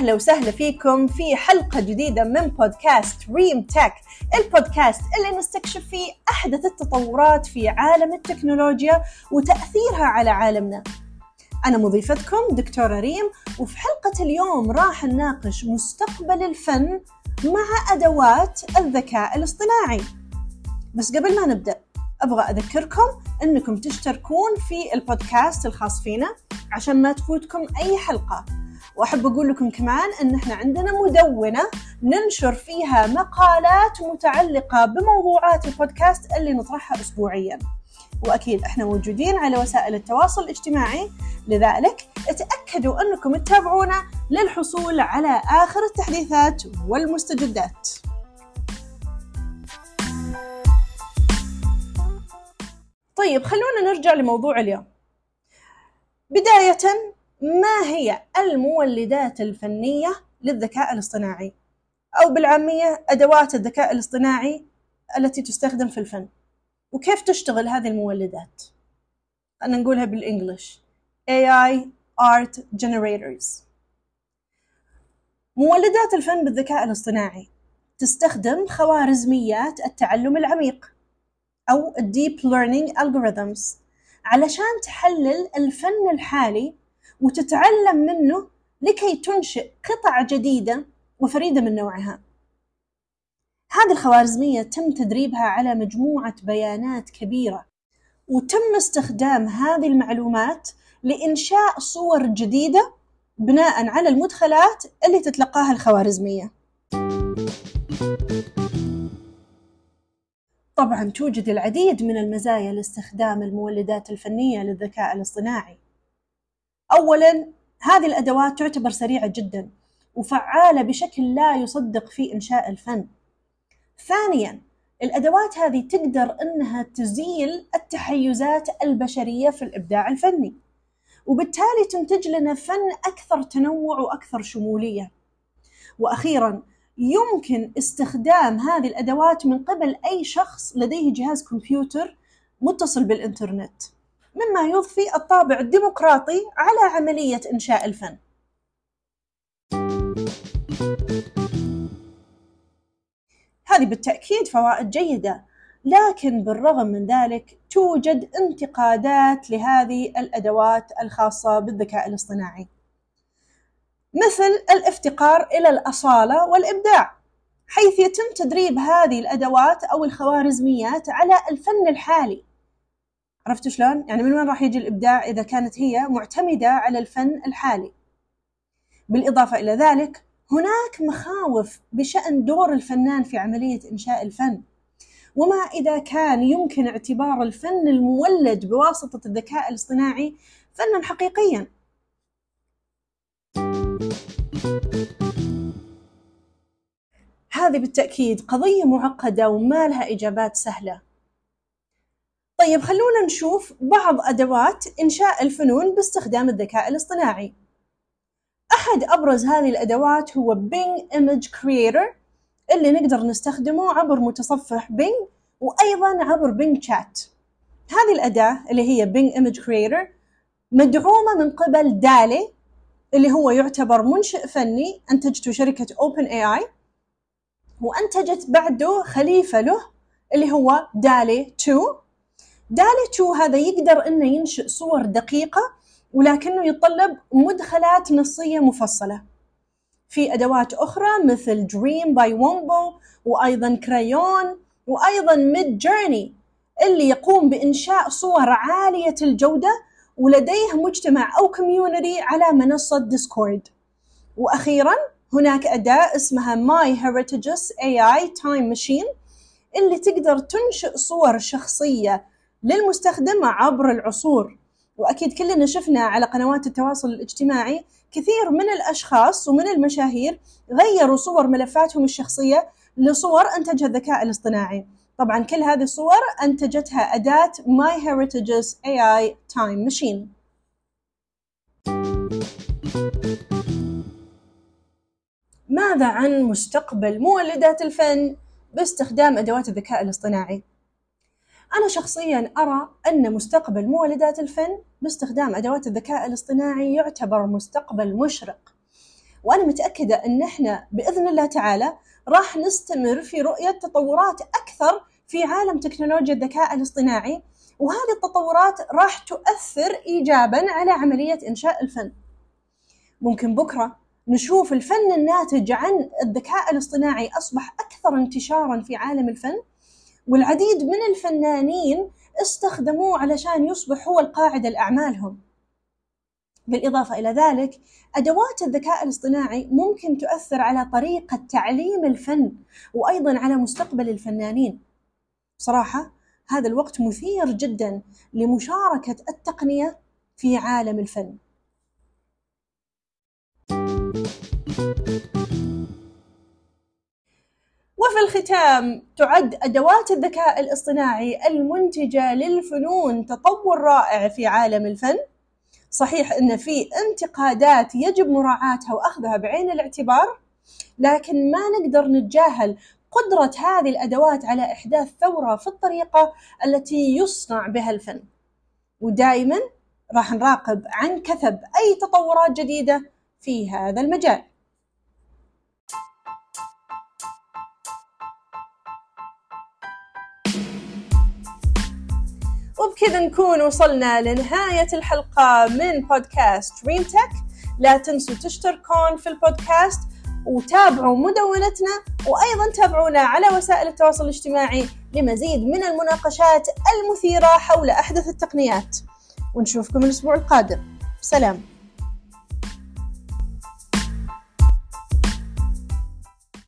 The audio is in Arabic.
أهلا وسهلا فيكم في حلقة جديدة من بودكاست ريم تك البودكاست اللي نستكشف فيه أحدث التطورات في عالم التكنولوجيا وتأثيرها على عالمنا. أنا مضيفتكم دكتورة ريم وفي حلقة اليوم راح نناقش مستقبل الفن مع أدوات الذكاء الاصطناعي. بس قبل ما نبدأ أبغى أذكركم أنكم تشتركون في البودكاست الخاص فينا عشان ما تفوتكم أي حلقة. وأحب أقول لكم كمان إن إحنا عندنا مدونة ننشر فيها مقالات متعلقة بموضوعات البودكاست اللي نطرحها اسبوعيا. وأكيد إحنا موجودين على وسائل التواصل الاجتماعي. لذلك تاكدوا إنكم تتابعونا للحصول على آخر التحديثات والمستجدات. طيب خلونا نرجع لموضوع اليوم. بداية ما المولدات الفنية للذكاء الاصطناعي؟ أو بالعامية أدوات الذكاء الاصطناعي التي تستخدم في الفن وكيف تشتغل هذه المولدات؟ أنا نقولها بالإنجليش AI Art Generators مولدات الفن بالذكاء الاصطناعي تستخدم خوارزميات التعلم العميق أو Deep Learning Algorithms علشان تحلل الفن الحالي وتتعلم منه لكي تنشئ قطع جديدة وفريدة من نوعها. هذه الخوارزمية تم تدريبها على مجموعة بيانات كبيرة وتم استخدام هذه المعلومات لإنشاء صور جديدة بناء على المدخلات اللي تتلقاها الخوارزمية. طبعا توجد العديد من المزايا لاستخدام المولدات الفنية للذكاء الاصطناعي أولا هذه الأدوات تعتبر سريعة جدا وفعالة بشكل لا يصدق في إنشاء الفن. ثانيا الأدوات هذه تقدر أنها تزيل التحيزات البشرية في الإبداع الفني وبالتالي تنتج لنا فن أكثر تنوع وأكثر شمولية. وأخيرا يمكن استخدام هذه الأدوات من قبل أي شخص لديه جهاز كمبيوتر متصل بالإنترنت. مما يضفي الطابع الديمقراطي على عملية إنشاء الفن. هذه بالتأكيد فوائد جيدة، لكن بالرغم من ذلك توجد انتقادات لهذه الأدوات الخاصة بالذكاء الاصطناعي. مثل الافتقار إلى الأصالة والإبداع، حيث يتم تدريب هذه الأدوات أو الخوارزميات على الفن الحالي عرفت شلون؟ يعني من وين راح يجي الإبداع إذا كانت هي معتمدة على الفن الحالي؟ بالإضافة إلى ذلك هناك مخاوف بشأن دور الفنان في عملية إنشاء الفن. وما إذا كان يمكن اعتبار الفن المولد بواسطة الذكاء الاصطناعي فنا حقيقيا. هذه بالتأكيد قضية معقدة وما لها إجابات سهلة. طيب خلونا نشوف بعض أدوات إنشاء الفنون باستخدام الذكاء الاصطناعي. أحد أبرز هذه الأدوات هو Bing Image Creator اللي نقدر نستخدمه عبر متصفح Bing وأيضا عبر Bing Chat. هذه الأداة اللي هي Bing Image Creator مدعومة من قبل دالي اللي هو يعتبر منشئ فني أنتجته شركة OpenAI وأنتجت بعده خليفة له اللي هو دالي 2 دالي 2 هذا يقدر إنه ينشئ صور دقيقة ولكنه يتطلب مدخلات نصية مفصلة. في أدوات أخرى مثل دريم باي وومبو وأيضا Craiyon وأيضا Midjourney اللي يقوم بإنشاء صور عالية الجودة ولديه مجتمع أو community على منصة Discord وأخيرا هناك أداة اسمها MyHeritage's AI Time Machine اللي تقدر تنشئ صور شخصية للمستخدم عبر العصور. وأكيد كلنا شفنا على قنوات التواصل الاجتماعي كثير من الأشخاص ومن المشاهير غيروا صور ملفاتهم الشخصية لصور أنتجها الذكاء الاصطناعي. طبعا كل هذه الصور أنتجتها أداة My Heritages AI Time Machine. ماذا عن مستقبل مولدات الفن باستخدام أدوات الذكاء الاصطناعي؟ أنا شخصيا أرى أن مستقبل مولدات الفن باستخدام أدوات الذكاء الاصطناعي يعتبر مستقبل مشرق. وأنا متأكدة أن إحنا بإذن الله تعالى راح نستمر في رؤية تطورات أكثر في عالم تكنولوجيا الذكاء الاصطناعي وهذه التطورات راح تؤثر إيجابا على عملية إنشاء الفن. ممكن بكرة نشوف الفن الناتج عن الذكاء الاصطناعي أصبح أكثر انتشارا في عالم الفن؟ والعديد من الفنانين استخدموه علشان يصبح هو القاعدة لأعمالهم. بالإضافة إلى ذلك أدوات الذكاء الاصطناعي ممكن تؤثر على طريقة تعليم الفن وأيضا على مستقبل الفنانين. بصراحة هذا الوقت مثير جدا لمشاركة التقنية في عالم الفن. الختام تعد أدوات الذكاء الاصطناعي المنتجة للفنون تطور رائع في عالم الفن صحيح إن في انتقادات يجب مراعاتها وأخذها بعين الاعتبار لكن ما نقدر نتجاهل قدرة هذه الأدوات على إحداث ثورة في الطريقة التي يصنع بها الفن. ودائما راح نراقب عن كثب أي تطورات جديدة في هذا المجال. وبكذا نكون وصلنا لنهاية الحلقة من بودكاست دريم تك لا تنسوا تشتركون في البودكاست وتابعوا مدونتنا وأيضا تابعونا على وسائل التواصل الاجتماعي لمزيد من المناقشات المثيرة حول أحدث التقنيات. ونشوفكم الأسبوع القادم. سلام.